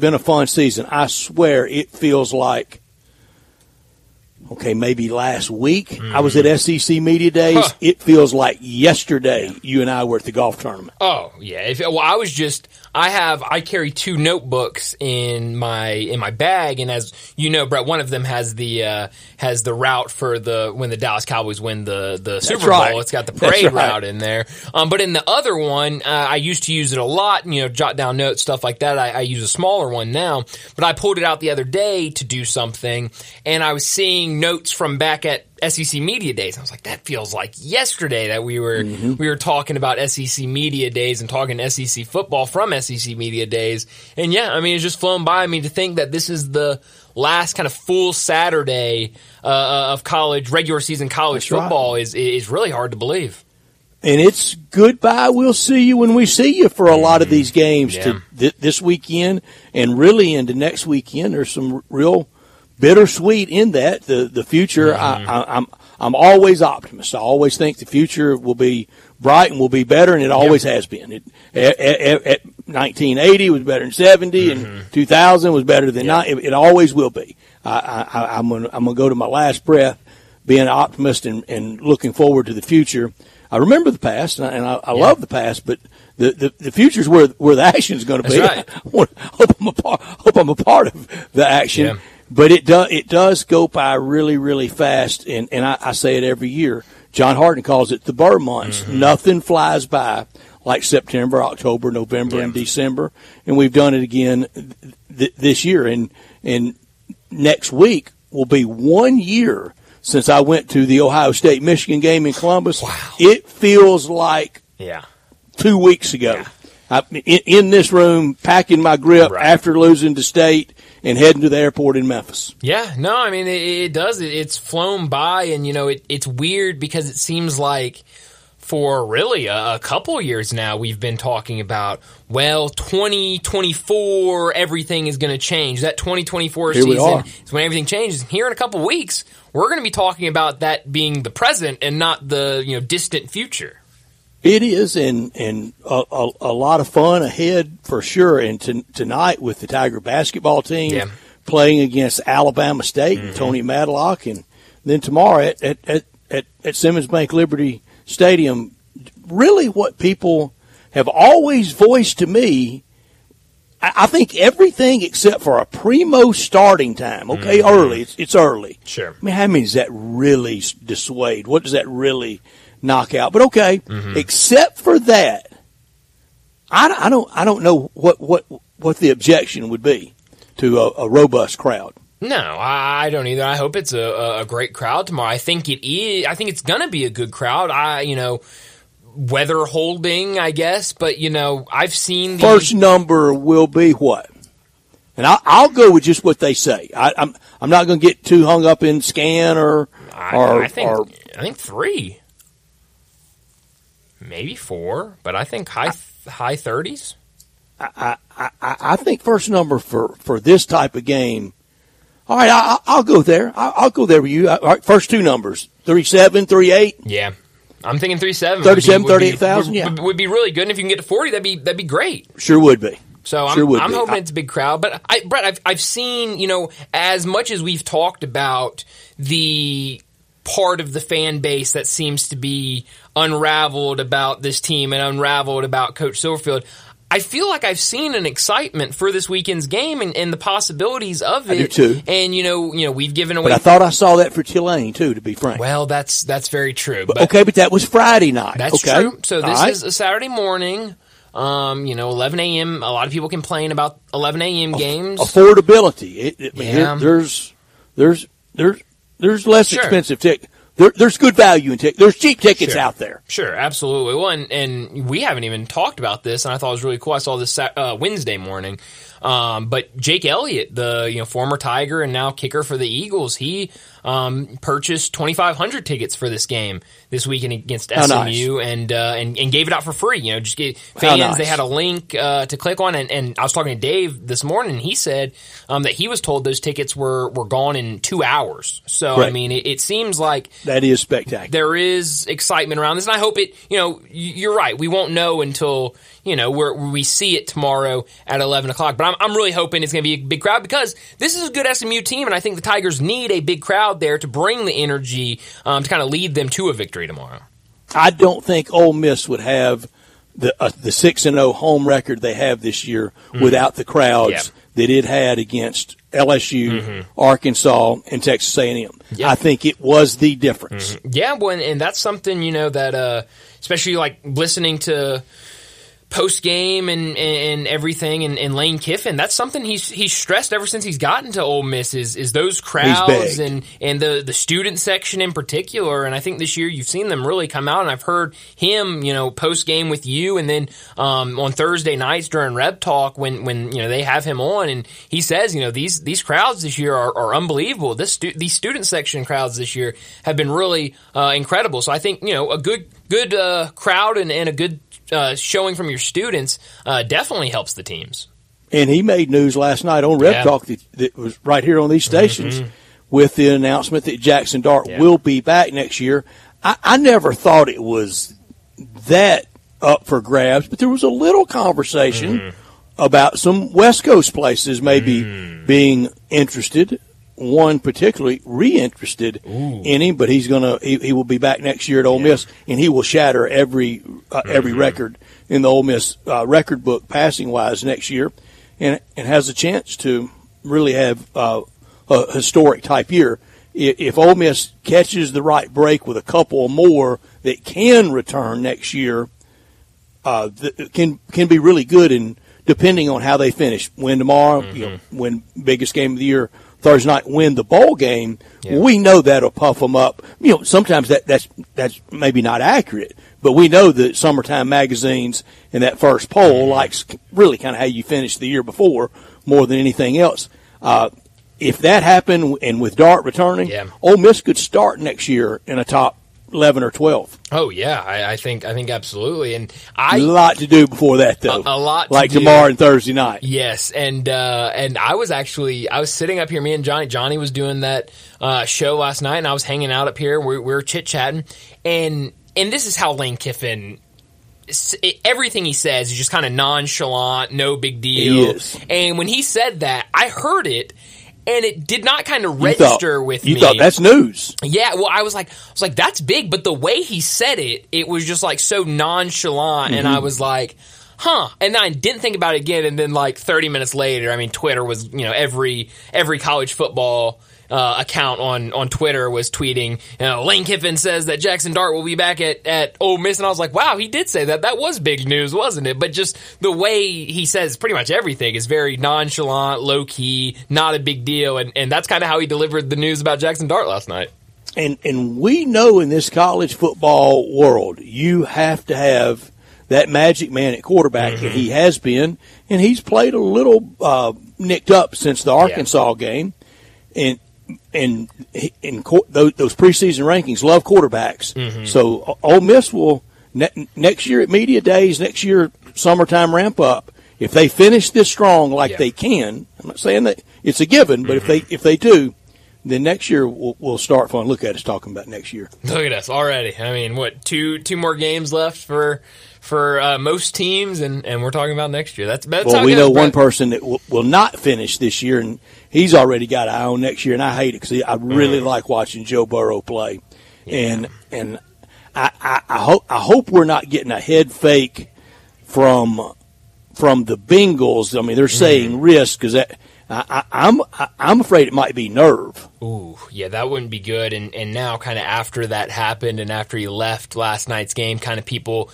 been a fun season. I swear it feels like okay, maybe last week mm-hmm. I was at mm-hmm. SEC Media Days. Huh. It feels like yesterday you and I were at the golf tournament. Oh yeah, if, well I was just I have I carry two notebooks in my in my bag, and as you know, Brett, one of them has the uh, has the route for the when the Dallas Cowboys win the the Super Bowl. Right. It's got the parade right. route in there. Um, but in the other one, uh, I used to use it a lot, you know, jot down notes, stuff like that. I, I use a smaller one now, but I pulled it out the other day to do something, and I was seeing notes from back at SEC Media Days. I was like, that feels like yesterday that we were mm-hmm. we were talking about SEC Media Days and talking SEC football from SEC Media Days. And yeah, I mean, it's just flown by me to think that this is the last kind of full Saturday uh, uh of college regular season college That's football right. is is really hard to believe. And it's goodbye. We'll see you when we see you for a lot of mm-hmm. these games yeah. to th- this weekend and really into next weekend. There's some real bittersweet in that. The the future, mm-hmm. I, I, I'm I'm always optimist. I always think the future will be bright and will be better, and it always yep. has been. It, at, at, at 1980 was better than 70, mm-hmm. and 2000 was better than yep. it, it, always will be. I, I, I'm gonna I'm gonna go to my last breath, being an optimist and, and looking forward to the future. I remember the past, and I, and I, I yep. love the past, but the, the, the future is where where the action is going to be. Right. hope I'm a part hope I'm a part of the action but it does it does go by really really fast, and and I, I say it every year. John Harden calls it the Burr months. Mm-hmm. Nothing flies by like September, October, November, yeah. and December, and we've done it again th- this year. And and next week will be one year since I went to the Ohio State Michigan game in Columbus. Wow. It feels like yeah two weeks ago. Yeah. I, in, in, this room, packing my grip right. after losing to state and heading to the airport in Memphis. Yeah, no, I mean it, it does. It's flown by, and you know it, it's weird because it seems like for really a, a, couple years now we've been talking about well 2024 everything is going to change that 2024 Here season is when everything changes here in a couple weeks we're going to be talking about that being the present and not the you know distant future it is, and and a, a, a, lot of fun ahead for sure. And t- tonight with the Tiger basketball team yeah. playing against Alabama State, mm-hmm. Tony Madlock, and then tomorrow at at, at, at, at Simmons Bank Liberty Stadium. Really, what people have always voiced to me I think everything except for a primo starting time. Okay, mm-hmm. early. It's, it's, early. Sure. I mean, how many does that really dissuade? What does that really knockout. But okay, mm-hmm. except for that, I, I, don't I don't know what what what the objection would be to a, a robust crowd. No, I don't either. I hope it's a, a great crowd tomorrow. I think it is. I think it's going to be a good crowd. I, you know, weather holding, I guess. But you know, I've seen the first number will be what, and I, will go with just what they say. I, am I'm, I'm not going to get too hung up in scan or or I, I think or, I think three maybe four, but I think high I, high thirties. I, I, I think first number for, for this type of game. All right, I, will go there. I, will go there with you. All right, first two numbers: three seven, three eight. Yeah, I'm thinking three seven. 37, 38,000, yeah. Would, be really good. And if you can get to 40, that'd be, that'd be great. Sure would be. So I'm, sure I'm hoping it's a big crowd. But I, Brett, I've, I've seen, you know, as much as we've talked about the part of the fan base that seems to be unraveled about this team and unraveled about Coach Silverfield. I feel like I've seen an excitement for this weekend's game and, and the possibilities of it. I do too. And you know, you know, we've given away. But I thought I saw that for Tulane too. To be frank. Well, that's that's very true. But, okay, but that was Friday night. That's okay? true. So this right. is a Saturday morning. Um, you know, 11 a.m. A lot of people complain about 11 a.m. games. Affordability. It, it, yeah. there's there's there's there's less sure. expensive tickets there, there's good value in tickets. There's cheap tickets sure. out there. Sure, absolutely. Well, and, and, we haven't even talked about this, and I thought it was really cool. I saw this uh, Wednesday morning. Um, but Jake Elliott, the you know former Tiger and now kicker for the Eagles, he um, purchased 2,500 tickets for this game this weekend against SMU nice. and, uh, and and gave it out for free. You know, just gave fans. Nice. They had a link uh, to click on, and, and I was talking to Dave this morning. and He said um, that he was told those tickets were were gone in two hours. So right. I mean, it, it, seems like that is spectacular. There is excitement around this, and I hope it. You know, you're right. We won't know until you know we we see it tomorrow at 11 o'clock. But I'm, I'm really hoping it's going to be a big crowd because this is a good SMU team, and I think the Tigers need a big crowd there to bring the energy um, to kind of lead them to a victory tomorrow. I don't think Ole Miss would have the uh, the six and zero home record they have this year mm-hmm. without the crowds yeah. that it had against LSU, mm-hmm. Arkansas, and Texas A and M. I think it was the difference. Mm-hmm. Yeah, well, and, and, that's something you know that uh, especially like listening to post game and, and everything and, and, Lane Kiffin. That's something he's he's stressed ever since he's gotten to Ole Miss is, is those crowds and, and the, the student section in particular. And I think this year you've seen them really come out and I've heard him, you know, post game with you and then um, on Thursday nights during Rep Talk when, when, you know, they have him on and he says, you know, these these crowds this year are, are unbelievable. This stu- these student section crowds this year have been really uh, incredible. So I think, you know, a good good uh, crowd and, and a good uh, showing from your students uh, definitely helps the teams. And he made news last night on Rep yeah. Talk that, that, was right here on these stations mm-hmm. with the announcement that Jackson Dart yeah. will be back next year. I, I never thought it was that up for grabs, but there was a little conversation mm-hmm. about some West Coast places maybe mm. being interested one particularly reinterested Ooh. in him, but he's gonna he, he, will be back next year at Ole yeah. Miss, and he will shatter every uh, every mm-hmm. record in the Ole Miss uh, record book passing wise next year, and and has a chance to really have uh, a historic type year. If, if Ole Miss catches the right break with a couple more that can return next year, uh, can can be really good and depending on how they finish. Win tomorrow, mm-hmm. you know, win biggest game of the year Thursday night win the bowl game, yeah. we know that'll puff them up. You know, sometimes that, that's that's maybe not accurate, but we know that summertime magazines and that first poll likes really kind of how you finished the year before more than anything else. Uh, if that happened and with Dart returning, yeah. Ole Miss could start next year in a top eleven or twelve. Oh yeah, I, I, think I think absolutely, and I a lot to do before that though. A, a lot, like to tomorrow and Thursday night. Yes, and uh, and I was actually I was sitting up here. Me and Johnny Johnny was doing that uh, show last night, and I was hanging out up here. We, we were chit chatting, and and this is how Lane Kiffin everything he says is just kind of nonchalant, no big deal. And when he said that, I heard it and it did not kind of register thought, with you me. You thought that's news. Yeah, well, I was like, I was like, that's big, but the way he said it, it was just like so nonchalant, mm-hmm. and I mm-hmm. was like, huh. And then I didn't think about it again, and then like 30 minutes later, I mean, Twitter was, you know, every every college football uh, account on on Twitter was tweeting, you know, Lane Kiffin says that Jackson Dart will be back at at Ole Miss, and I was like, wow, he did say that. That was big news, wasn't it? But just the way he says pretty much everything is very nonchalant, low key, not a big deal, and and that's kind of how he delivered the news about Jackson Dart last night. And and we know in this college football world, you have to have that magic man at quarterback, mm-hmm. and he has been, and he's played a little uh, nicked up since the Arkansas yeah. game, and in in those, those preseason rankings love quarterbacks. Mm-hmm. So Ole Miss will ne- next year at media days, next year summertime ramp up. If they finish this strong like yeah. they can, I'm not saying that it's a given, but mm-hmm. if they if they do, then next year we'll, we'll start fun. Look at us talking about next year. Look at us already. I mean, what two two more games left for for uh, most teams, and, and we're talking about next year. That's, that's well, we know one person that will, will, not finish this year, and he's already got an eye on next year, and I hate it because I really mm. like watching Joe Burrow play, yeah. and and I, I, I hope I hope we're not getting a head fake from from the Bengals. I mean, they're saying mm. risk because that. I, I'm I'm afraid it might be nerve. Ooh, yeah, that wouldn't be good. And and now, kind of after that happened, and after he left last night's game, kind of people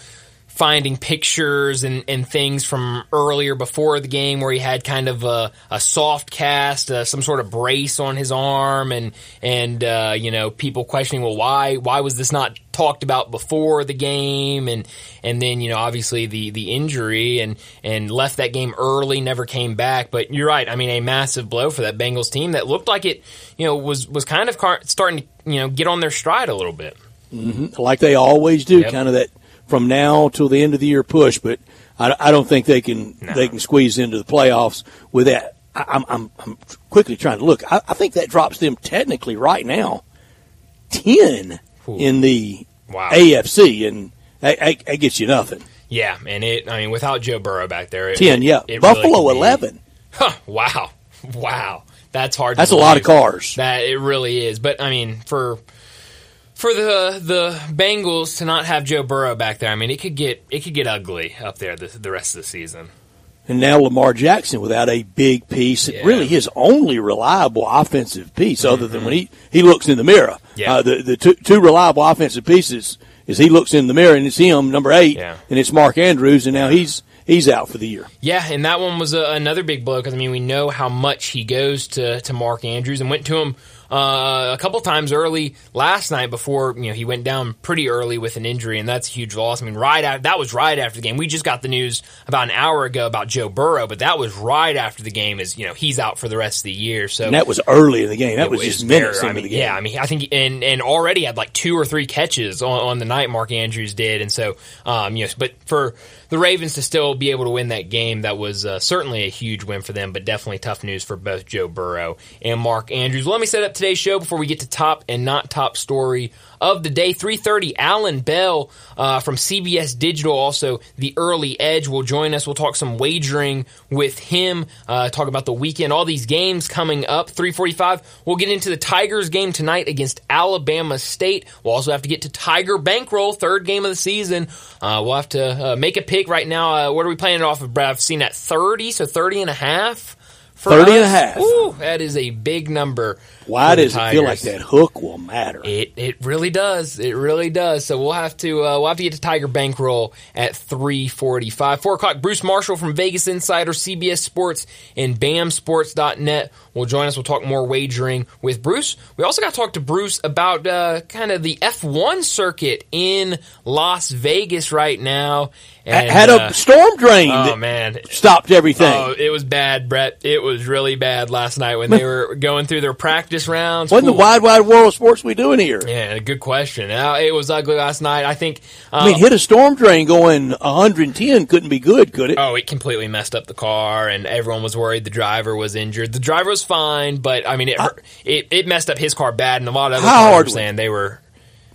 finding pictures and, and things from earlier before the game where he had kind of a, a soft cast, uh, some sort of brace on his arm, and and uh, you know people questioning, well, why why was this not talked about before the game, and and then you know obviously the the injury and and left that game early, never came back. But you're right, I mean a massive blow for that Bengals team that looked like it, you know, was was kind of car- starting to you know get on their stride a little bit, mm-hmm. like they always do, yep. kind of that from now till the end of the year push, but I, I don't think they can no. they can squeeze into the playoffs with that. I, am I'm, I'm quickly trying to look. I, I, think that drops them technically right now ten Ooh. in the wow. AFC, and that, gets you nothing. Yeah, and it. I mean, without Joe Burrow back there, it, ten. Yeah, it Buffalo really eleven. Huh, wow, wow, that's hard. That's a lot of cars. That it really is. But I mean, for for the the Bengals to not have Joe Burrow back there, I mean, it could get it could get ugly up there the, the rest of the season. And now Lamar Jackson without a big piece, Yeah. really his only reliable offensive piece, other than when he, he looks in the mirror. Yeah. Uh, the the two, two reliable offensive pieces is he looks in the mirror and it's him, number eight, Yeah. and it's Mark Andrews, and now he's he's out for the year. Yeah, and that one was a, another big blow because I mean we know how much he goes to to Mark Andrews and went to him uh, a couple times early last night before you know he went down pretty early with an injury and that's a huge loss. I mean, right after, that was right after the game. We just got the news about an hour ago about Joe Burrow, but that was right after the game. Is you know he's out for the rest of the year. So And that was early in the game. That it was just minutes I mean, the game. Yeah, I mean, I think and and already had like two or three catches on, on the night Mark Andrews did, and so um, yes, but for the Ravens to still be able to win that game, that was uh, certainly a huge win for them, but definitely tough news for both Joe Burrow and Mark Andrews. Well, let me set up today's show before we get to top and not top story of the day. 3.30, Alan Bell uh, from CBS Digital, also the early edge, will join us. We'll talk some wagering with him, uh, talk about the weekend, all these games coming up. 3.45, we'll get into the Tigers game tonight against Alabama State. We'll also have to get to Tiger Bankroll, third game of the season. Uh, we'll have to uh, make a pick right now. Uh, what are we playing it off of, Brad? I've seen that 30, so 30 and a half. For 30 and a half. Ooh, that is a big number. Why does it feel like that hook will matter? It it really does. It really does. So we'll have to uh, we'll have to get to Tiger Bankroll at three forty five. Four o'clock. Bruce Marshall from Vegas Insider, CBS Sports, and BamSports.net will join us. We'll talk more wagering with Bruce. We also got to talk to Bruce about uh, kind of the F one circuit in Las Vegas right now. And, had a uh, storm drain oh man, stopped everything. Oh, it was bad, Brett. It was really bad last night when they were going through their practice rounds. What in the wide, wide world of sports we doing here? Yeah, good question. Now, it was ugly last night. I think. Uh, I mean, hit a storm drain going 110 couldn't be good, could it? Oh, it completely messed up the car, and everyone was worried the driver was injured. The driver was fine, but I mean, it hurt, it, it messed up his car bad, and a lot of other How cars saying they were.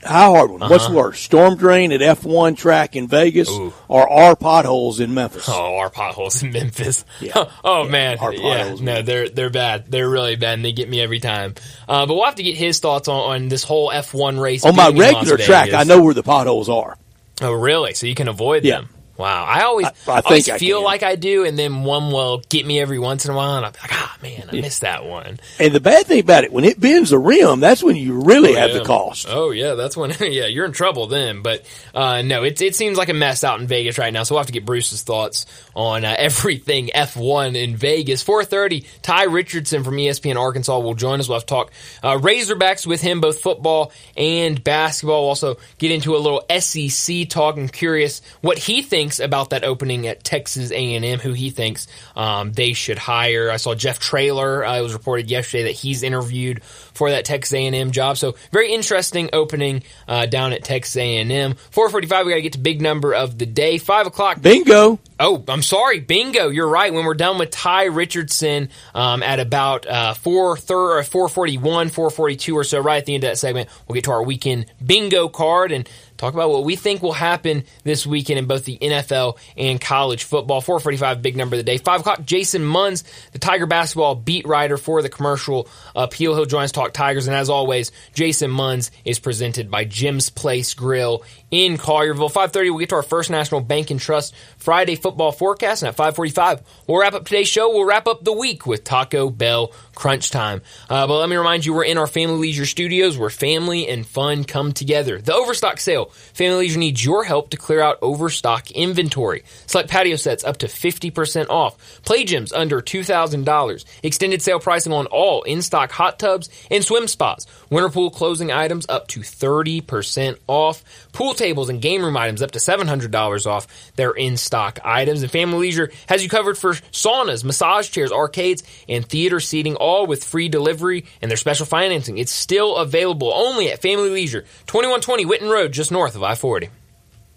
How hard one? What's Uh-huh. worse, storm drain at F1 track in Vegas Ooh. or our potholes in Memphis? Oh, our potholes in Memphis. Yeah. oh Yeah, man, our yeah. potholes, No, they're they're bad. They're really bad, and they get me every time. Uh, but we'll have to get his thoughts on, on this whole F one race On my being in Las regular track, I know where the potholes are. Oh, really? So you can avoid Yeah. them? Wow. I always, I- I I, always think feel like I do, and then one will get me every once in a while, and I'm like, ah, man, I missed that one. And the bad thing about it, when it bends the rim, that's when you really have yeah. the cost. Oh yeah, that's when yeah you're in trouble then. But uh, no, it it seems like a mess out in Vegas right now. So we'll have to get Bruce's thoughts on uh, everything F1 in Vegas. 4:30, Ty Richardson from ESPN Arkansas will join us. We'll have to talk uh, Razorbacks with him, both football and basketball. We'll also get into a little SEC talk. I'm curious what he thinks about that opening at Texas A&M. Who he thinks um, they should hire. I saw Jeff Traylor. Uh, it was reported yesterday that he's interviewed for that Texas A&M job. So very interesting opening uh, down at Texas A&M. 4:45. We got to get to big number of the day. Five o'clock. Bingo. Oh, I'm sorry, bingo. You're right. When we're done with Ty Richardson um, at about uh, 4, thir- 441, 442 or so, right at the end of that segment, we'll get to our weekend bingo card and talk about what we think will happen this weekend in both the NFL and college football. Four forty five, big number of the day. Five o'clock. Jason Munz, the Tiger basketball beat writer for the commercial appeal. He'll join us talk Tigers, and as always, Jason Munz is presented by Jim's Place Grill in Collierville. Five thirty, we'll get to our first National Bank and Trust Friday football forecast, and at five forty-five, we'll wrap up today's show. We'll wrap up the week with Taco Bell Crunch Time. Uh, but let me remind you, we're in our Family Leisure Studios, where family and fun come together. The Overstock Sale. Family Leisure needs your help to clear out overstock inventory. Select patio sets up to fifty percent off. Play gyms under two thousand dollars. Extended sale pricing on all in-stock hot tubs and swim spas. Winter pool closing items up to thirty percent off. Pool tables and game room items up to $700 off their in-stock items. And Family Leisure has you covered for saunas, massage chairs, arcades, and theater seating, all with free delivery and their special financing. It's still available only at Family Leisure, 2120 Whitten Road, just north of I-40.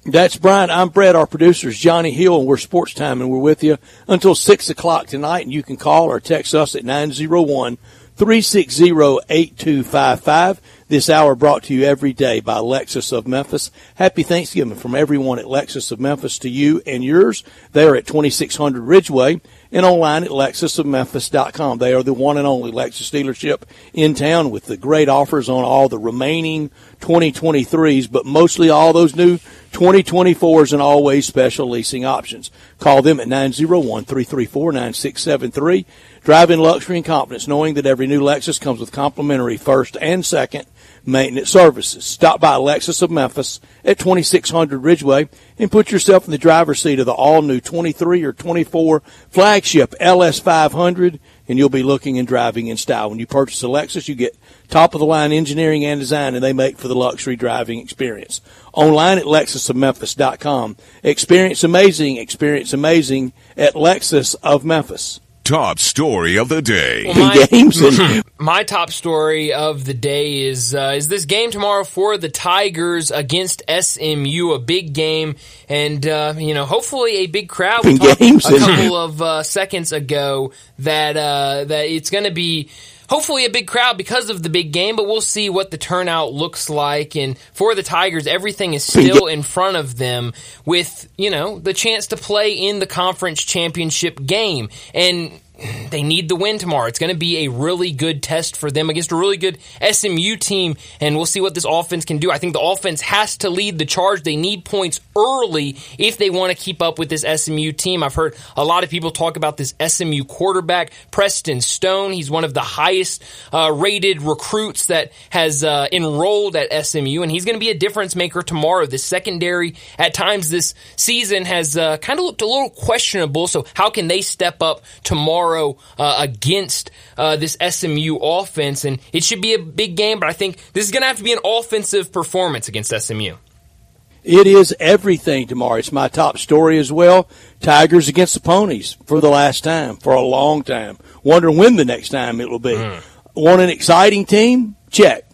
That's Brian. I'm Brett. Our producer is Johnny Hill, and we're Sports Time, and we're with you until 6 o'clock tonight. And you can call or text us at 901 360 8255. This hour brought to you every day by Lexus of Memphis. Happy Thanksgiving from everyone at Lexus of Memphis to you and yours. They are at 2600 Ridgeway and online at lexusofmemphis.com. They are the one and only Lexus dealership in town with the great offers on all the remaining 2023s, but mostly all those new 2024s and always special leasing options. Call them at 901-334-9673. Drive in luxury and confidence knowing that every new Lexus comes with complimentary first and second maintenance services. Stop by Lexus of Memphis at 2600 Ridgeway and put yourself in the driver's seat of the all new 23 or 24 flagship LS500 and you'll be looking and driving in style. When you purchase a Lexus, you get top of the line engineering and design and they make for the luxury driving experience. Online at lexusofmemphis.com. Experience amazing, experience amazing at Lexus of Memphis top story of the day. Well, my, games and- my top story of the day is uh, is this game tomorrow for the Tigers against SMU, a big game, and uh, you know hopefully a big crowd. We talked a couple of uh, seconds ago that uh, that it's going to be hopefully a big crowd because of the big game, but we'll see what the turnout looks like. And for the Tigers, everything is still in front of them with, you know, the chance to play in the conference championship game. And they need the win tomorrow. It's going to be a really good test for them against a really good SMU team, and we'll see what this offense can do. I think the offense has to lead the charge. They need points early if they want to keep up with this SMU team. I've heard a lot of people talk about this SMU quarterback, Preston Stone. He's one of the highest uh, rated recruits that has uh, enrolled at SMU, and he's going to be a difference maker tomorrow. The secondary at times this season has uh, kind of looked a little questionable, so how can they step up tomorrow? Tomorrow uh, against uh, this SMU offense, and it should be a big game. But I think this is going to have to be an offensive performance against SMU. It is everything tomorrow. It's my top story as well. Tigers against the Ponies for the last time, for a long time. Wondering when the next time it will be. Mm. Want an exciting team? Check.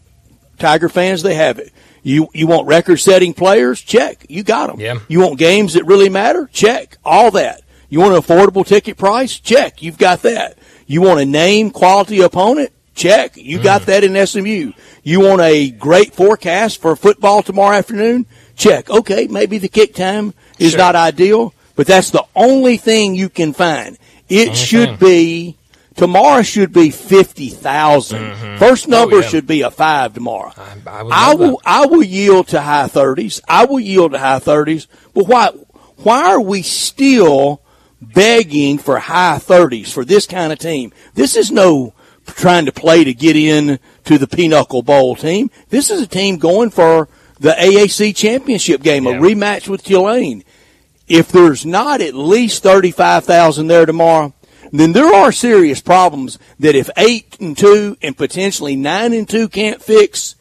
Tiger fans, they have it. You you want record setting players? Check. You got them. Yeah. You want games that really matter? Check. All that. You want an affordable ticket price? Check. You've got that. You want a name quality opponent? Check. You mm. got that in SMU. You want a great forecast for football tomorrow afternoon? Check. Okay, maybe the kick time is sure. not ideal, but that's the only thing you can find. It only should thing. be tomorrow should be 50,000. Mm-hmm. First oh, number oh, yeah. should be a 5 tomorrow. I, I, I will I will yield to high 30s. I will yield to high 30s. But why why are we still begging for high 30s for this kind of team. This is no trying to play to get in to the Pinochle Bowl team. This is a team going for the AAC championship game, yeah. a rematch with Tulane. If there's not at least 35,000 there tomorrow, then there are serious problems that if 8 and 2 and potentially 9 and 2 can't fix,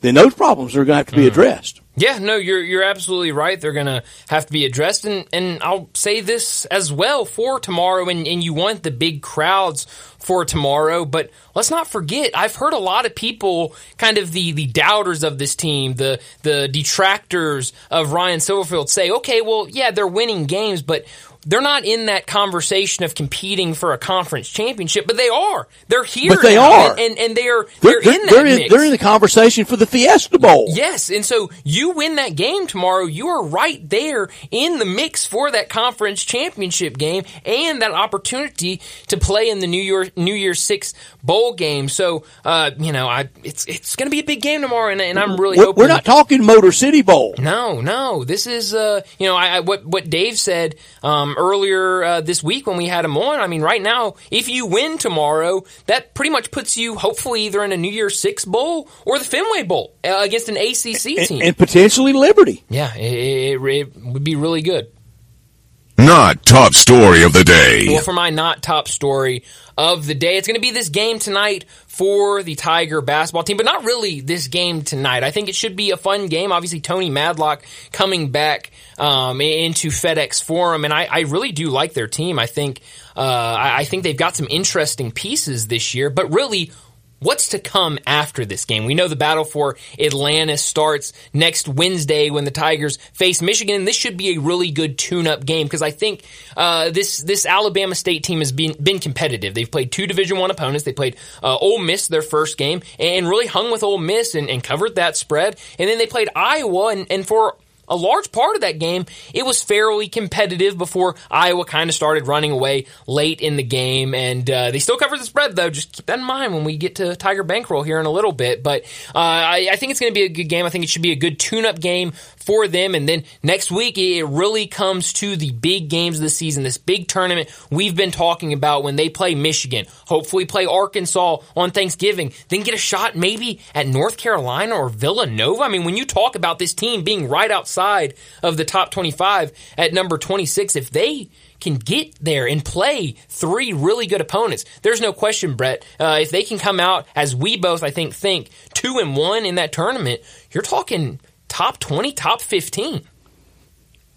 then those problems are going to have to be mm. addressed. Yeah, no, you're you're absolutely right. They're gonna have to be addressed, and and I'll say this as well for tomorrow. And and you want the big crowds for tomorrow, but let's not forget. I've heard a lot of people, kind of the the doubters of this team, the the detractors of Ryan Silverfield, say, okay, well, yeah, they're winning games, but they're not in that conversation of competing for a conference championship, but they are. They're here. But they now, are, and, and, and they're, they're, they're in that they're in. They're in the conversation for the Fiesta Bowl. Yes, and so you win that game tomorrow, you are right there in the mix for that conference championship game and that opportunity to play in the New Year New Year's Six bowl game. So, uh, you know, I it's it's going to be a big game tomorrow, and, and I'm really we're, hoping. We're not talking Motor City Bowl. No, no, this is uh, you know, I, I what what Dave said. Um, earlier uh, this week when we had him on. I mean, right now, if you win tomorrow, that pretty much puts you hopefully either in a New Year's Six bowl or the Fenway Bowl uh, against an ACC team, and, and potentially Liberty. Yeah, it, it, it would be really good. Not top story of the day. Well, for my not top story of the day, it's going to be this game tonight for the Tiger basketball team, but not really this game tonight. I think it should be a fun game. Obviously, Tony Madlock coming back um, into FedEx Forum, and I, I, really do like their team. I think uh, I, I think they've got some interesting pieces this year, but really what's to come after this game? We know the battle for Atlantis starts next Wednesday when the Tigers face Michigan. This should be a really good tune-up game because I think uh, this this Alabama State team has been been competitive. They've played two Division One opponents. They played uh, Ole Miss their first game and really hung with Ole Miss and, and covered that spread. And then they played Iowa and, and for a large part of that game, it was fairly competitive before Iowa kind of started running away late in the game. And uh, they still covered the spread, though. Just keep that in mind when we get to Tiger Bankroll here in a little bit. But uh, I, I, think it's going to be a good game. I think it should be a good tune up game for them. And then next week, it really comes to the big games of the season, this big tournament we've been talking about when they play Michigan, hopefully play Arkansas on Thanksgiving, then get a shot maybe at North Carolina or Villanova. I mean, when you talk about this team being right outside of the top 25 at number 26, if they can get there and play three really good opponents. There's no question, Brett. Uh, if they can come out as we both, I think, think two and one in that tournament, you're talking top 20, top 15.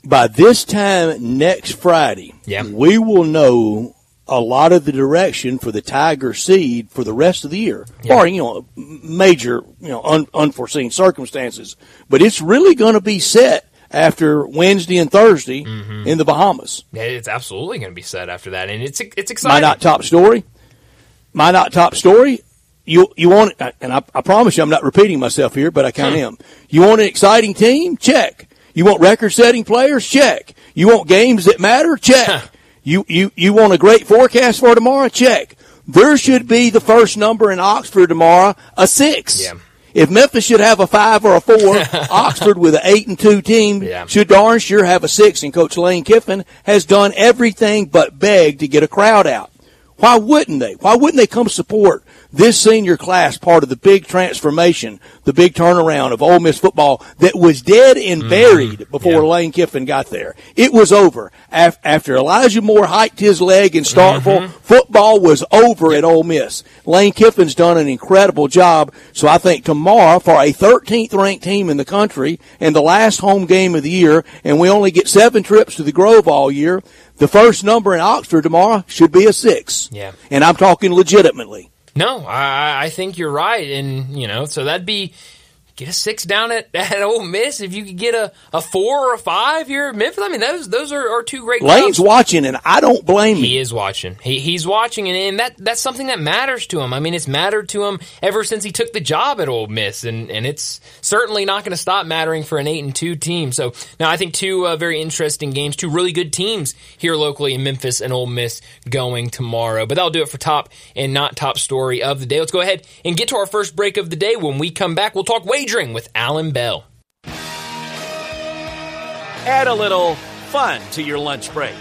By this time next Friday, yeah. we will know a lot of the direction for the Tiger seed for the rest of the year, yeah. barring you know major you know un, unforeseen circumstances. But it's really going to be set after Wednesday and Thursday mm-hmm. in the Bahamas. Yeah, it's absolutely going to be set after that, and it's it's exciting. My not top story. My not top story. You you want and I, I promise you I'm not repeating myself here, but I kind of am. You want an exciting team? Check. You want record setting players? Check. You want games that matter? Check. You, you, you want a great forecast for tomorrow? Check. There should be the first number in Oxford tomorrow, a six. Yeah. If Memphis should have a five or a four, Oxford with an eight and two team yeah. should darn sure have a six. And Coach Lane Kiffin has done everything but beg to get a crowd out. Why wouldn't they? Why wouldn't they come support this senior class part of the big transformation, the big turnaround of Ole Miss football that was dead and mm-hmm. buried mm-hmm. before yeah. Lane Kiffin got there. It was over. After Elijah Moore hiked his leg in Starkville, mm-hmm. football was over at Ole Miss. Lane Kiffin's done an incredible job. So I think tomorrow for a 13th ranked team in the country and the last home game of the year, and we only get seven trips to the Grove all year, the first number in Oxford tomorrow should be a six. Yeah. And I'm talking legitimately. No, I, I think you're right, and you know, so that'd be get a six down at, at Ole Miss. If you could get a, a four or a five here at Memphis, I mean, those those are, are two great. Lane's clubs. watching, and I don't blame him. He is watching. He, he's watching, and, and that that's something that matters to him. I mean, it's mattered to him ever since he took the job at Ole Miss, and and it's certainly not going to stop mattering for an eight and two team. So now I think two uh, very interesting games, two really good teams here locally in Memphis and Ole Miss going tomorrow. But that'll do it for top and not top story of the day. Let's go ahead and get to our first break of the day. When we come back, we'll talk wage wagering with Alan Bell. Add a little fun to your lunch break.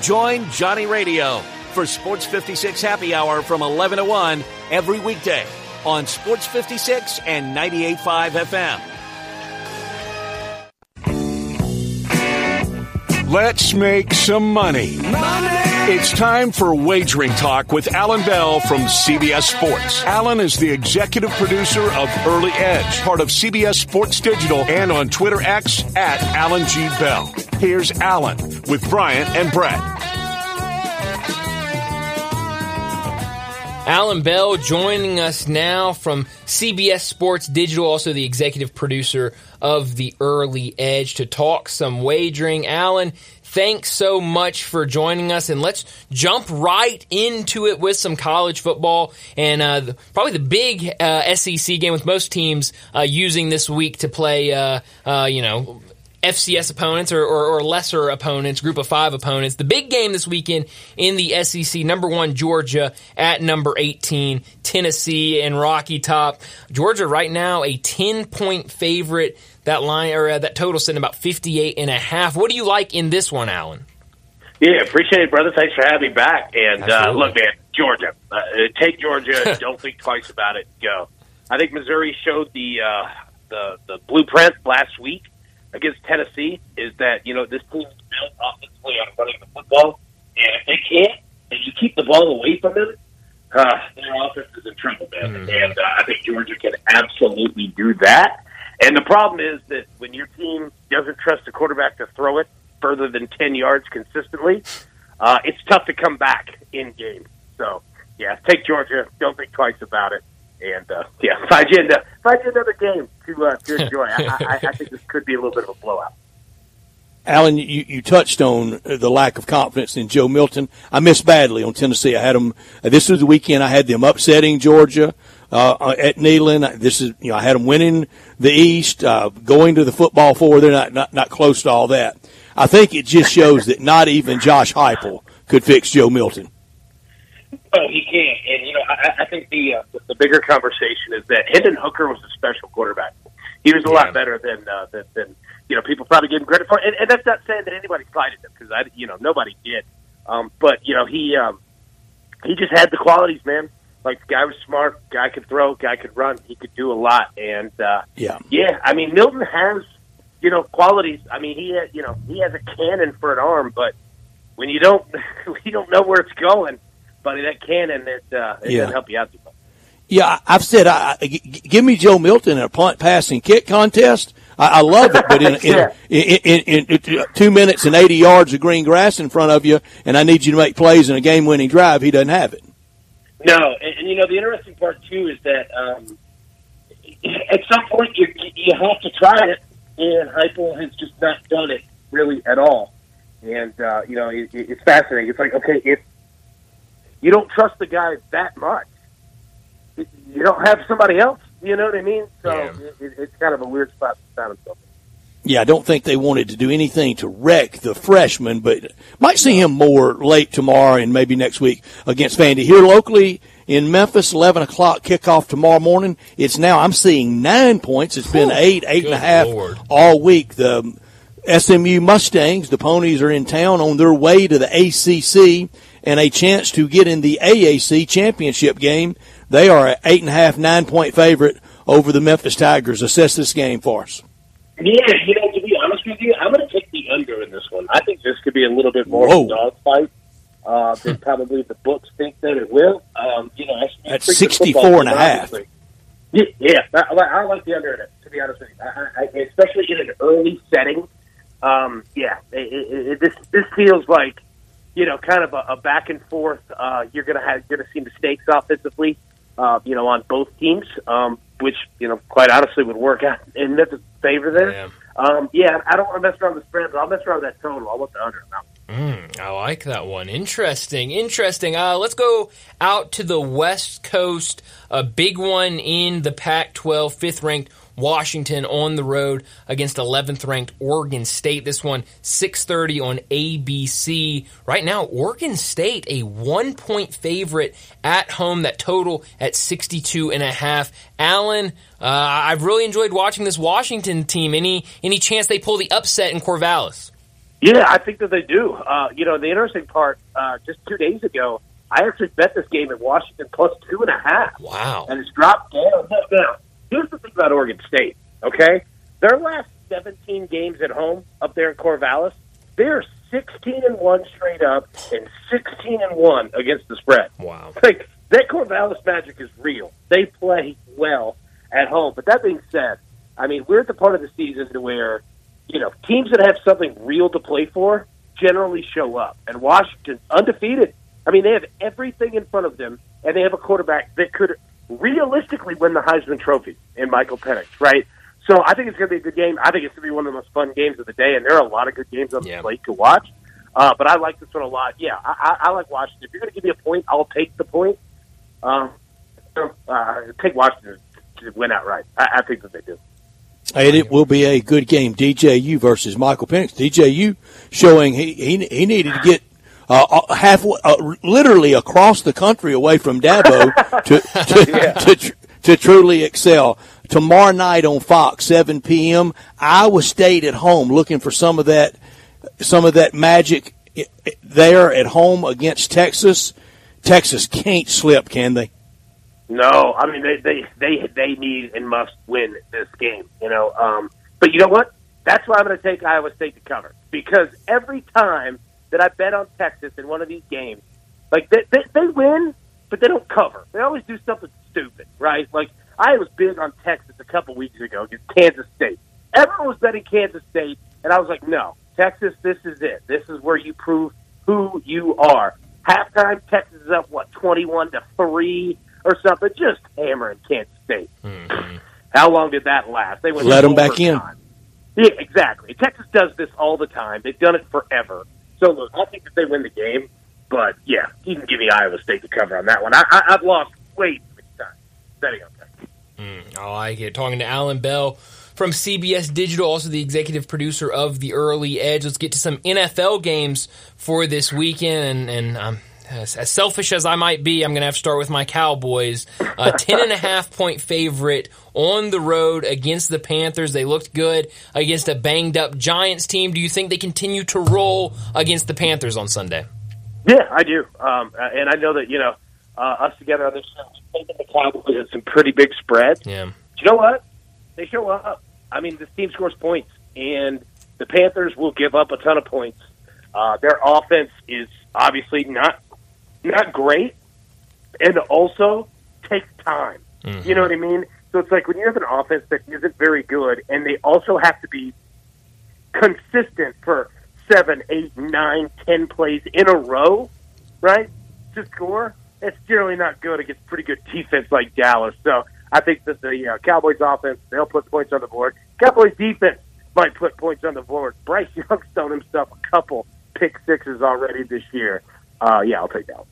Join Johnny Radio for Sports 56 Happy Hour from 11 to 1 every weekday on Sports 56 and 98.5 FM. Let's make some money. Money! It's time for Wagering Talk with Alan Bell from CBS Sports. Alan is the executive producer of Early Edge, part of CBS Sports Digital, and on Twitter X at Alan G. Bell. Here's Alan with Bryant and Brett. Alan Bell joining us now from CBS Sports Digital, also the executive producer of the Early Edge, to talk some wagering. Alan, thanks so much for joining us, and let's jump right into it with some college football and uh, the, probably the big uh, SEC game with most teams uh, using this week to play, uh, uh, you know. FCS opponents or, or, or, lesser opponents, group of five opponents. The big game this weekend in the SEC, number one, Georgia at number 18, Tennessee and Rocky Top. Georgia right now a 10 point favorite that line or uh, that total sitting about 58 and a half. What do you like in this one, Alan? Yeah, appreciate it, brother. Thanks for having me back. And uh, look, man, Georgia, uh, take Georgia. don't think twice about it. Go. I think Missouri showed the uh, the the blueprint last week against Tennessee. Is that you know this team is built offensively on running the football, and if they can't, and you keep the ball away from them, uh, their offense is in trouble, man. Mm-hmm. And uh, I think Georgia can absolutely do that. And the problem is that when your team doesn't trust the quarterback to throw it further than 10 yards consistently, uh, it's tough to come back in game. So, yeah, take Georgia. Don't think twice about it. And, uh, yeah, find you, into, find you another game to, uh, to enjoy. I, I, I think this could be a little bit of a blowout. Alan, you, you touched on the lack of confidence in Joe Milton. I missed badly on Tennessee. I had them, uh, this was the weekend I had them upsetting Georgia. uh, at Neyland. This is you know I had them winning the East, uh, going to the football four. They're not, not not close to all that. I think it just shows that not even Josh Heupel could fix Joe Milton. Oh, he can't. And you know, I, I think the uh, the bigger conversation is that Hendon Hooker was a special quarterback. He was a yeah. lot better than, uh, than than you know people probably give him credit for. And, and that's not saying that anybody slighted him because I you know nobody did. Um, but you know he um, he just had the qualities, man. Like the guy was smart, guy could throw, guy could run, he could do a lot. And uh, yeah, yeah. I mean, Milton has you know qualities. I mean, he had, you know he has a cannon for an arm, but when you don't you don't know where it's going, buddy, that cannon it uh, it yeah. doesn't help you out too much. Yeah, I've said, I, I, give me Joe Milton in a punt, passing kick contest. I, I love it, but in, yeah. in, in, in, in, two minutes and 80 yards of green grass in front of you, and I need you to make plays in a game winning drive, he doesn't have it. No, and, and, you know, the interesting part, too, is that um, at some point you, you have to try it, and Heupel has just not done it really at all. And, uh, you know, it, it's fascinating. It's like, okay, if you don't trust the guy that much, you don't have somebody else. You know what I mean? So yeah. it, it's kind of a weird spot to find himself. Yeah, I don't think they wanted to do anything to wreck the freshman, but might see him more late tomorrow and maybe next week against Vandy. Here locally in Memphis, 11 o'clock kickoff tomorrow morning. It's now, I'm seeing nine points. It's been eight, eight and a half Lord. all week. The SMU Mustangs, the ponies are in town on their way to the ACC and a chance to get in the AAC championship game they are an eight and a half, nine point favorite over the Memphis Tigers. Assess this game for us. Yeah, you know, to be honest with you, I'm going to take the under in this one. I think this could be a little bit more Whoa. of a dogfight uh, than probably the books think that it will. Um, you know, at 64 and a half. Yeah, yeah I, I like the under in it, to be honest with you. I, I, especially in an early setting. Um, yeah, it, it, it, this this feels like you know, kind of a, a back and forth. Uh, you're going to have going to see mistakes offensively uh, you know, on both teams, um, which, you know, quite honestly would work out in Memphis' favor there. Yeah. Um, yeah, I don't want to mess around with the spread, but I'll mess around with that total. I'll want the under. Mm, I like that one. Interesting. Interesting. Uh, let's go out to the West Coast. A big one in the Pac 12, fifth ranked Washington on the road against 11th ranked Oregon State. This one 6:30 on ABC. Right now Oregon State a 1 point favorite at home that total at 62 and a half. Alan, uh, I've really enjoyed watching this Washington team. Any any chance they pull the upset in Corvallis? Yeah, I think that they do. Uh, you know, the interesting part, uh, just two days ago, I actually bet this game in Washington plus two and a half. Wow. And it's dropped down. Now, here's the thing about Oregon State, okay? Their last 17 games at home up there in Corvallis, they're 16 and 1 straight up and 16 and 1 against the spread. Wow. Like, that Corvallis magic is real. They play well at home. But that being said, I mean, we're at the part of the season to where, you know, teams that have something real to play for generally show up. And Washington, undefeated. I mean, they have everything in front of them, and they have a quarterback that could realistically win the Heisman Trophy in Michael Penix, right? So I think it's going to be a good game. I think it's going to be one of the most fun games of the day, and there are a lot of good games on the yeah. slate to watch. Uh, but I like this one a lot. Yeah, I, I, I like Washington. If you're going to give me a point, I'll take the point. Uh, uh, take Washington to win outright. I, I think that they do. And it will be a good game. DJU versus Michael Penix. DJU showing he he, he needed to get uh, uh, half, uh, literally across the country away from Dabo to to, yeah. to, to, to truly excel. Tomorrow night on Fox, 7 p.m. Iowa State at home, looking for some of that some of that magic there at home against Texas. Texas can't slip, can they? No, I mean they they they they need and must win this game. You know, um, but you know what? That's why I'm going to take Iowa State to cover because every time that I bet on Texas in one of these games. Like they, they, they win, but they don't cover. They always do something stupid, right? Like I was big on Texas a couple weeks ago against Kansas State. Everyone was betting Kansas State, and I was like, no, Texas, this is it. This is where you prove who you are. Halftime, Texas is up what twenty-one to three or something, just hammering Kansas State. Mm-hmm. How long did that last? They went let them back in. Yeah, exactly. Texas does this all the time. They've done it forever. So look, I think that they win the game, but yeah, you can give me Iowa State to cover on that one. I, I, I've lost way too many times setting up there. Mm, I like it. Talking to Alan Bell from CBS Digital, also the executive producer of The Early Edge. Let's get to some NFL games for this weekend. And, and um, as, as, selfish as I might be, I'm going to have to start with my Cowboys. A 10 and a half point favorite on the road against the Panthers. They looked good against a banged up Giants team. Do you think they continue to roll against the Panthers on Sunday? Yeah, I do. Um, and I know that, you know, uh, us together on this show, we've taken the Cowboys at some pretty big spreads. Yeah. Do you know what? They show up. I mean, this team scores points, and the Panthers will give up a ton of points. Uh, their offense is obviously not not great, and also takes time. Mm-hmm. You know what I mean? So it's like when you have an offense that isn't very good, and they also have to be consistent for seven, eight, nine, ten plays in a row, right? To score, it's generally not good against pretty good defense like Dallas. So I think that the uh, Cowboys offense they'll put points on the board. Cowboys defense might put points on the board. Bryce Young's done himself a couple pick sixes already this year. Uh, yeah, I'll take that.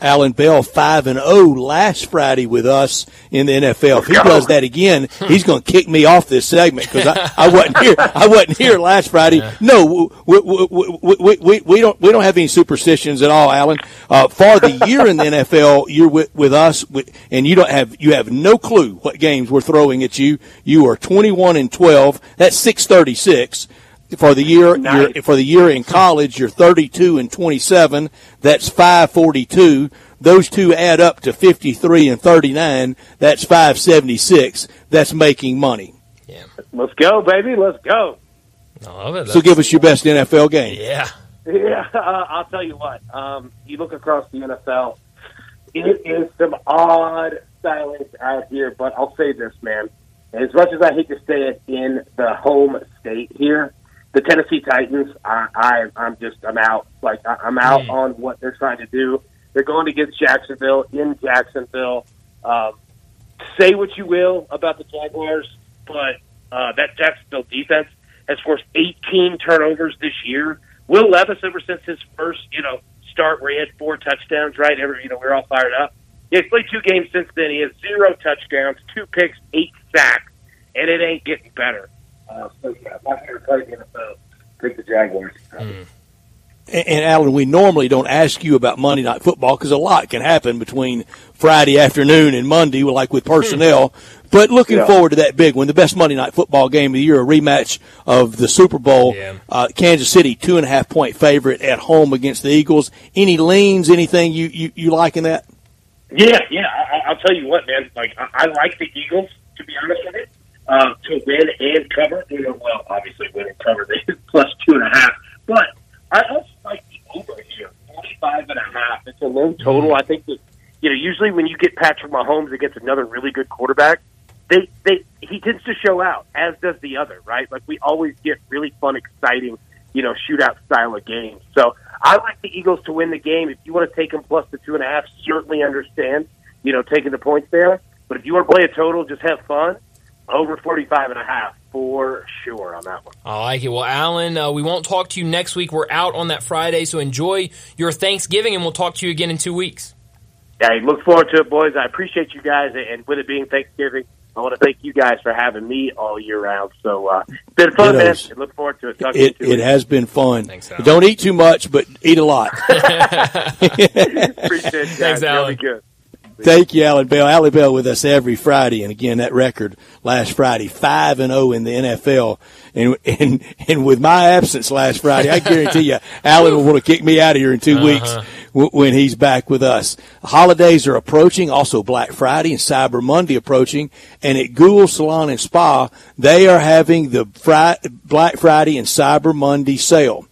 Alan Bell five and zero oh last Friday with us in the NFL. If he does that again, he's going to kick me off this segment because I, I wasn't here. I wasn't here last Friday. No, we, we, we, we, we don't we don't have any superstitions at all, Alan. Uh, for the year in the NFL, you're with, with us, and you don't have you have no clue what games we're throwing at you. You are twenty one and twelve. That's six thirty six for the year nice. for the year in college you're 32 and 27 that's 542 those two add up to 53 and 39 that's 576 that's making money. Yeah. Let's go baby let's go. I love it. so give us your best NFL game. Yeah. Yeah uh, I'll tell you what um, you look across the NFL it is some odd silence out here but I'll say this man. As much as I hate to say it in the home state here the Tennessee Titans, I, I I'm just I'm out. Like I, I'm out mm. on what they're trying to do. They're going against Jacksonville in Jacksonville. Um, say what you will about the Jaguars, but uh, that Jacksonville defense has forced 18 turnovers this year. Will Levis, ever since his first you know start, where he had four touchdowns, right? Every you know we're all fired up. He has played two games since then. He has zero touchdowns, two picks, eight sacks, and it ain't getting better. Uh, so yeah, my favorite play in the NFL. Pick the Jaguars. Mm. And, and Alan, we normally don't ask you about Monday Night Football because a lot can happen between Friday afternoon and Monday, like with personnel. But looking yeah. forward to that big one, the best Monday Night Football game of the year, a rematch of the Super Bowl. Yeah. Uh, Kansas City, two and a half point favorite at home against the Eagles. Any leans, anything you, you, you like in that? Yeah, yeah. I, I'll tell you what, man. Like I, I like the Eagles. To be honest with you, uh, to win and cover. You know, well, obviously win and cover they plus two and a half. But I also like the over here, forty-five and a half. It's a low total. I think that you know usually when you get Patrick Mahomes against another really good quarterback, they they he tends to show out, as does the other. Right? Like we always get really fun, exciting, you know, shootout style of games. So I like the Eagles to win the game. If you want to take them plus the two and a half, certainly understand. You know, taking the points there. But if you want to play a total, just have fun over 45 and a half for sure on that one. I like it. Well, Alan, uh, we won't talk to you next week. We're out on that Friday, so enjoy your Thanksgiving, and we'll talk to you again in two weeks. Yeah, I look forward to it, boys. I appreciate you guys, and with it being Thanksgiving, I want to thank you guys for having me all year round. So uh, it's been fun, man. I look forward to it. Talk it it has been fun. Thanks, Don't eat too much, but eat a lot. appreciate it, guys. Thanks, Alan. Really good. Thank you, Alan Bell. Alan Bell with us every Friday, and again that record last Friday, five and zero oh in the NFL, and and and with my absence last Friday, I guarantee you, Alan will want to kick me out of here in 2 uh-huh. weeks w- when he's back with us. Holidays are approaching, also Black Friday and Cyber Monday approaching, and at Goulds Salon and Spa, they are having the Black Friday and Cyber Monday sale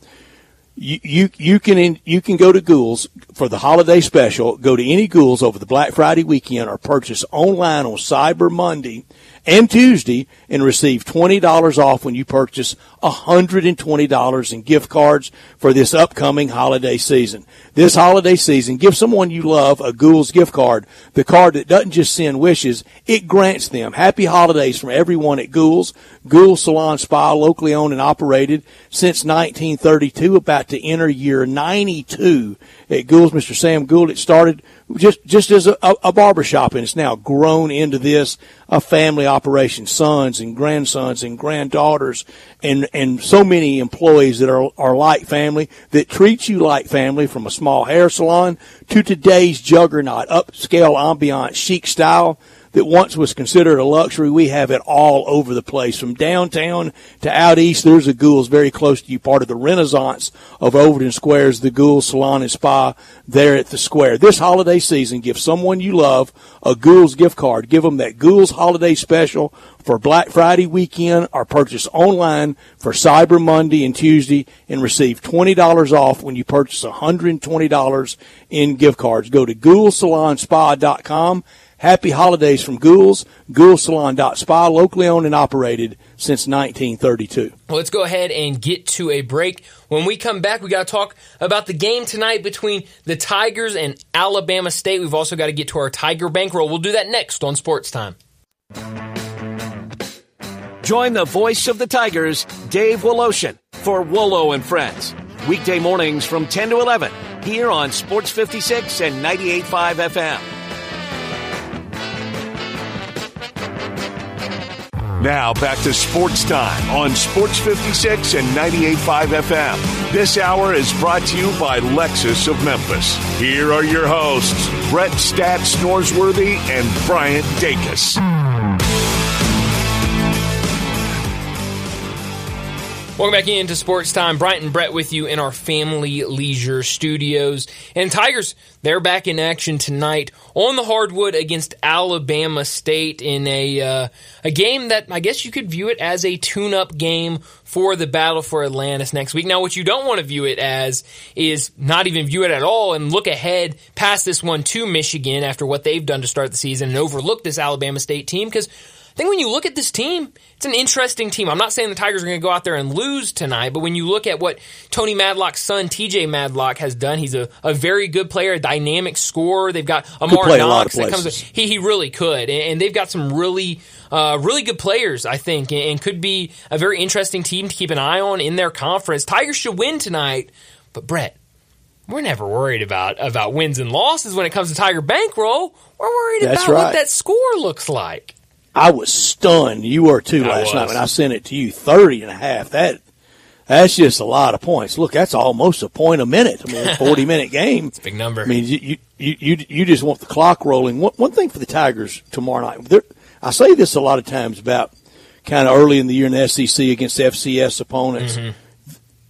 you, you, you can you can go to Goulds for the holiday special. Go to any Goulds over the Black Friday weekend or purchase online on Cyber Monday and Tuesday and receive $20 off when you purchase $120 in gift cards for this upcoming holiday season. This holiday season, give someone you love a Goulds gift card, the card that doesn't just send wishes, it grants them happy holidays from everyone at Goulds. Goulds Salon Spa, locally owned and operated since 1932, about to enter year 92 at Goulds. Mr. Sam Gould, it started just just as a, a barbershop, and it's now grown into this a family operation. Sons and grandsons and granddaughters, and and so many employees that are are like family that treat you like family, from a small hair salon to today's juggernaut, upscale ambiance, chic style that once was considered a luxury. We have it all over the place, from downtown to out east. There's a Goulds very close to you, part of the renaissance of Overton Square's the Goulds Salon and Spa there at the square. This holiday season, give someone you love a Goulds gift card. Give them that Goulds holiday special for Black Friday weekend or purchase online for Cyber Monday and Tuesday and receive $20 off when you purchase $120 in gift cards. Go to GouldSalonSpa.com Happy holidays from Goulds, Spa, locally owned and operated since 1932. Well, let's go ahead and get to a break. When we come back, we got to talk about the game tonight between the Tigers and Alabama State. We've also got to get to our Tiger bankroll. We'll do that next on Sports Time. Join the voice of the Tigers, Dave Woloshin, for Wolo and Friends. Weekday mornings from 10 to 11 here on Sports 56 and 98.5 FM. Now back to sports time on Sports 56 and 98.5 FM. This hour is brought to you by Lexus of Memphis. Here are your hosts, Brett Stats Norsworthy and Bryant Dacus. Welcome back into Sports Time. Bryant and Brett with you in our Family Leisure Studios. And Tigers, they're back in action tonight on the hardwood against Alabama State in a uh, a game that I guess you could view it as a tune-up game for the battle for Atlantis next week. Now, what you don't want to view it as is not even view it at all and look ahead past this one to Michigan after what they've done to start the season and overlook this Alabama State team because I think when you look at this team, it's an interesting team. I'm not saying the Tigers are going to go out there and lose tonight, but when you look at what Tony Madlock's son, TJ Madlock, has done, he's a, a very good player, a dynamic scorer. They've got Amar Knox that comes. He he really could, and, they've got some really uh, really good players, I think, and, and could be a very interesting team to keep an eye on in their conference. Tigers should win tonight, but Brett, we're never worried about about wins and losses when it comes to Tiger Bankroll. We're worried That's about right. what that score looks like. I was stunned. You were too last night when I sent it to you. 30 and a half. That, that's just a lot of points. Look, that's almost a point a minute. I mean, a 40 minute game. It's a big number. I mean, you, you, you, you just want the clock rolling. One, one thing for the Tigers tomorrow night, I say this a lot of times about kind of early in the year in the SEC against FCS opponents. Mm-hmm.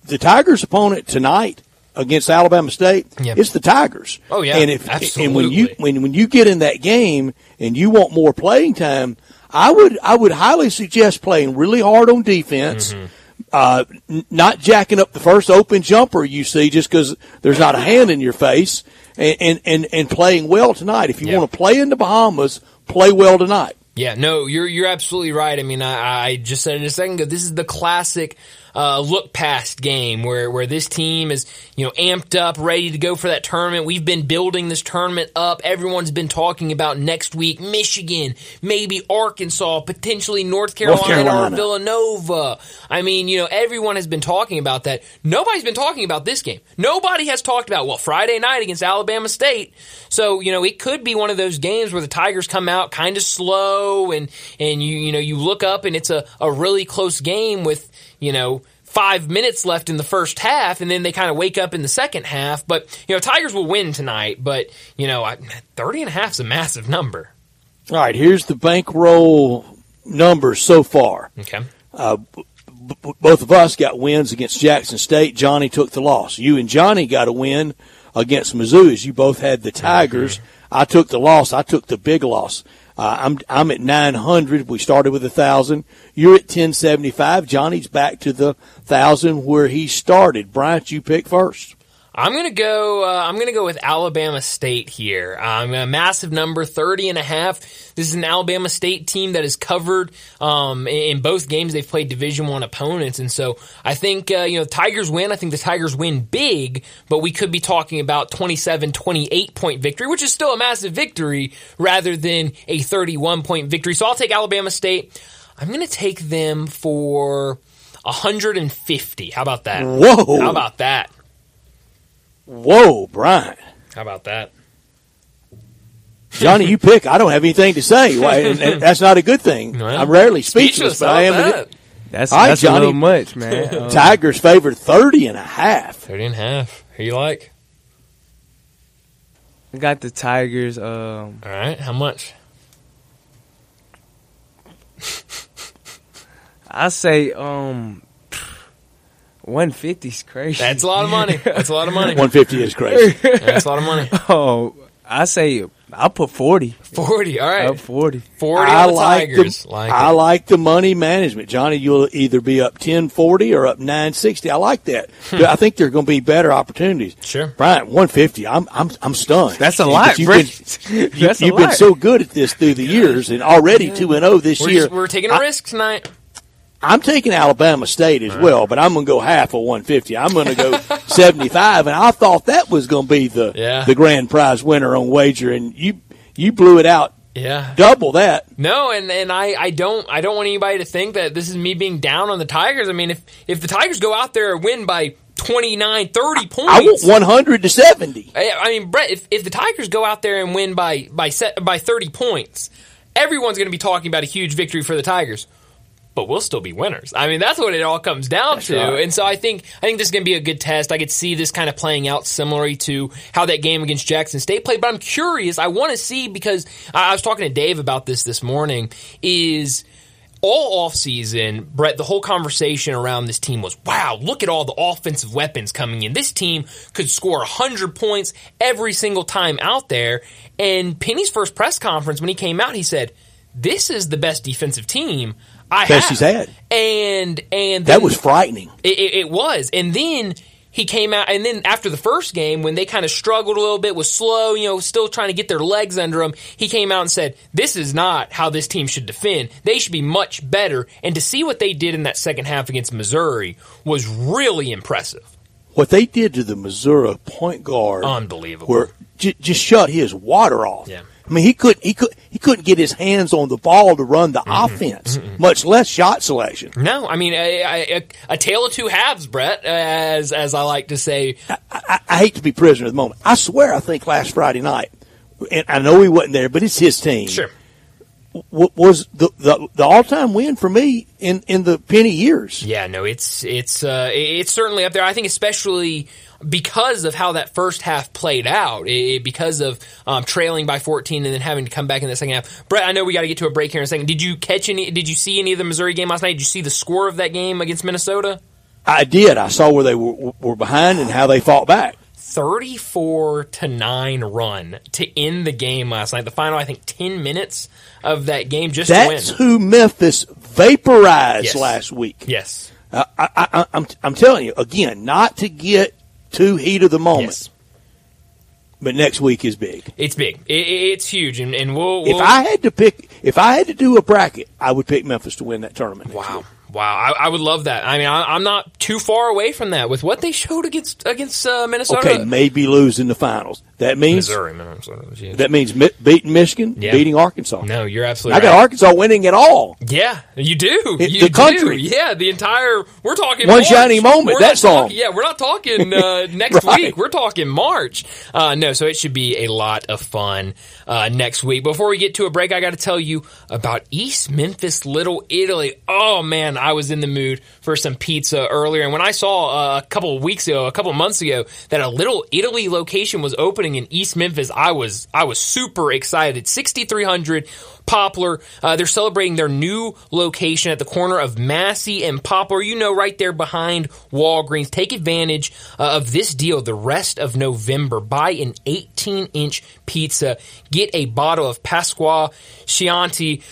The Tigers' opponent tonight against Alabama State, yep. it's the Tigers. Oh yeah, and if absolutely. and when you when when you get in that game and you want more playing time, I would I would highly suggest playing really hard on defense. Mm-hmm. Uh, n- not jacking up the first open jumper you see just because there's not a hand in your face, and, and, and, and playing well tonight. If you yeah. want to play in the Bahamas, play well tonight. Yeah, no, you're you're absolutely right. I mean, I, I just said it a second ago. This is the classic uh, look past game where where this team is you know amped up, ready to go for that tournament. We've been building this tournament up. Everyone's been talking about next week Michigan, maybe Arkansas, potentially North Carolina, North Carolina. or Villanova. I mean, you know, everyone has been talking about that. Nobody's been talking about this game. Nobody has talked about well Friday night against Alabama State. So you know, it could be one of those games where the Tigers come out kind of slow and and you you know you look up and it's a, a really close game with you know, five minutes left in the first half, and then they kind of wake up in the second half. But, you know, Tigers will win tonight, but, you know, 30 and a half is a massive number. All right, here's the bankroll numbers so far. Okay. Uh, b- b- both of us got wins against Jackson State. Johnny took the loss. You and Johnny got a win against Mizzou as you both had the Tigers. Mm-hmm. I took the loss. I took the big loss. Uh, I'm I'm at 900. We started with a thousand. You're at 1075. Johnny's back to the thousand where he started. Bryant, you pick first. I'm gonna go. Uh, I'm gonna go with Alabama State here. Um, a massive number, 30 and a half. This is an Alabama State team that is covered um, in both games. They've played Division One opponents, and so I think uh, you know Tigers win. I think the Tigers win big, but we could be talking about 27, 28 point victory, which is still a massive victory rather than a 31 point victory. So I'll take Alabama State. I'm gonna take them for 150. How about that? Whoa! How about that? Whoa, Brian. How about that? Johnny, you pick. I don't have anything to say. Why, and, and that's not a good thing. Well, I'm rarely speechless, speechless, but I am. about a- that? That's, All right, that's Johnny. a little much, man. Um, Tigers favored 30 and a half. 30 and a half. Who you like? I got the Tigers. Um, All right. How much? I say um, 150 is crazy. That's a lot of money. That's a lot of money. 150 is crazy. That's a lot of money. Oh, I say I'll put 40. 40. All right. Up 40. 40 I on the like Tigers. the like I it. like the money management, Johnny. You'll either be up 1040 or up 960. I like that. Hmm. I think there are going to be better opportunities. Sure. Brian, 150. I'm I'm I'm stunned. That's a lot, but You've been, That's a you've been so good at this through the years, and already two and zero this We're, year. just- we're taking a I- risk tonight. I'm taking Alabama State as well, but I'm going to go half of 150. I'm going to go 75, and I thought that was going to be the Yeah. the grand prize winner on wager, and you you blew it out Yeah. double that. No, and, and I, I don't I don't want anybody to think that this is me being down on the Tigers. I mean, if if the Tigers go out there and win by 29, 30 points, I want 100 to 70. I I mean, Brett, if, if the Tigers go out there and win by by set, by thirty points, everyone's going to be talking about a huge victory for the Tigers. But we'll still be winners. I mean, that's what it all comes down to. right. And so I think I think this is going to be a good test. I could see this kind of playing out similarly to how that game against Jackson State played. But I'm curious. I want to see because I, I was talking to Dave about this this morning. Is all offseason, Brett, the whole conversation around this team was, wow, look at all the offensive weapons coming in. This team could score 100 points every single time out there. And Penny's first press conference, when he came out, he said, this is the best defensive team I Best have. he's had. And, and That was frightening. it, it, it was. And then he came out, and then after the first game, when they kind of struggled a little bit, was slow, you know, still trying to get their legs under them, he came out and said, This is not how this team should defend. They should be much better. And to see what they did in that second half against Missouri was really impressive. What they did to the Missouri point guard, Unbelievable. were j- just shut his water off. Yeah. I mean, he couldn't he could he couldn't get his hands on the ball to run the Mm-hmm. offense, much less shot selection. No, I mean, a, a, a- tale of two halves, Brett, as, as I like to say. I, I hate to be prisoner of the moment. I swear, I think last Friday night, and I know he wasn't there, but it's his team. Sure. Was the, the the all time win for me in in the penny years. Yeah, no, it's it's uh, it's certainly up there. I think especially because of how that first half played out, it, because of um, trailing by 14 and then having to come back in the second half. Brett, I know we got to get to a break here in a second. Did you catch any? Did you see any of the Missouri game last night? Did you see the score of that game against Minnesota? I did. I saw where they were, were behind and how they fought back. 34 to 9 run to end the game last night. The final, I think, 10 minutes of that game just That's to win. who Memphis vaporized Yes. last week. Yes. Uh, I, I, I, I'm I'm telling you again, not to get too heat of the moment, Yes. but next week is big. It's big. It, it- it's huge. And, and we'll, If we'll I had to pick, if I had to do a bracket, I would pick Memphis to win that tournament. Wow. week. Wow, I, I would love that. I mean, I, I'm not too far away from that with what they showed against against uh, Minnesota. Okay, maybe lose in the finals. That means Missouri, yeah. that means mi- beating Michigan, Yeah. beating Arkansas. No, you're absolutely. I absolutely got. Arkansas winning it all. Yeah, you do. It- you the do. country. Yeah, the entire. We're talking One March. shining moment, We're that song. talking- yeah, we're not talking uh, next Right. week. We're talking March. Uh, no, so it should be a lot of fun uh, next week. Before we get to a break, I got to tell you about East Memphis, Little Italy. Oh man, I was in the mood for some pizza earlier, and when I saw uh, a couple of weeks ago, a couple of months ago, that a Little Italy location was opening in East Memphis, I was I was super excited. Sixty three hundred. Poplar. Uh, they're celebrating their new location at the corner of Massey and Poplar. You know, right there behind Walgreens. Take advantage uh, of this deal the rest of November. Buy an 18 inch pizza. Get a bottle of Pasqua Chianti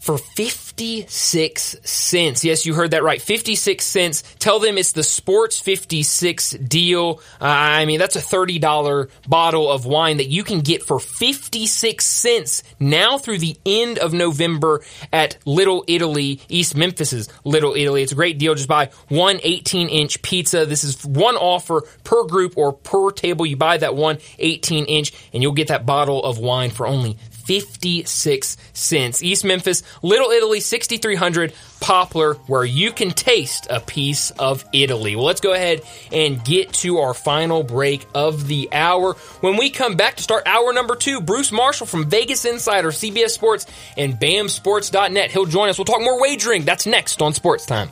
for 56 cents. Yes, you heard that right. 56 cents. Tell them it's the Sports 56 deal. Uh, I mean, that's a $30 bottle of wine that you can get for 56 cents now through the end of November at Little Italy, East Memphis's Little Italy. It's a great deal. Just buy one 18 inch pizza. This is one offer per group or per table. You buy that one 18 inch and you'll get that bottle of wine for only 56 cents. East Memphis, Little Italy, 6300 Poplar, where you can taste a piece of Italy. Well, let's go ahead and get to our final break of the hour. When we come back to start hour number two, Bruce Marshall from Vegas Insider, CBS Sports, and BAMSports.net. He'll join us. We'll talk more wagering. That's next on Sports Time.